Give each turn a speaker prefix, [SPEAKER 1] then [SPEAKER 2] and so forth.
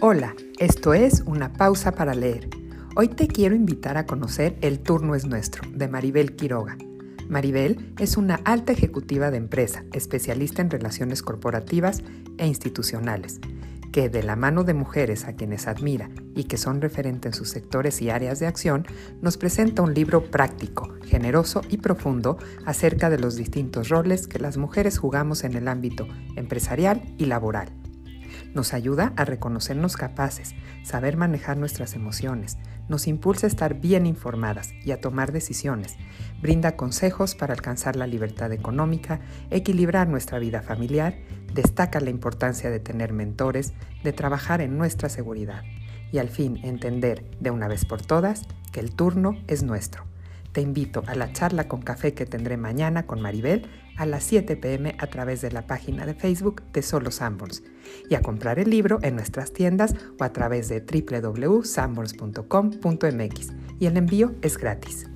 [SPEAKER 1] Hola, esto es Una pausa para leer. Hoy te quiero invitar a conocer El turno es nuestro, de Maribel Quiroga. Maribel es una alta ejecutiva de empresa, especialista en relaciones corporativas e institucionales, que de la mano de mujeres a quienes admira y que son referentes en sus sectores y áreas de acción, nos presenta un libro práctico, generoso y profundo acerca de los distintos roles que las mujeres jugamos en el ámbito empresarial y laboral nos ayuda a reconocernos capaces, saber manejar nuestras emociones, nos impulsa a estar bien informadas y a tomar decisiones, brinda consejos para alcanzar la libertad económica, equilibrar nuestra vida familiar, destaca la importancia de tener mentores, de trabajar en nuestra seguridad y al fin entender de una vez por todas que el turno es nuestro. Te invito a la charla con café que tendré mañana con Maribel a las 7 pm a través de la página de Facebook de Solo Sanborns y a comprar el libro en nuestras tiendas o a través de www.sanborns.com.mx y el envío es gratis.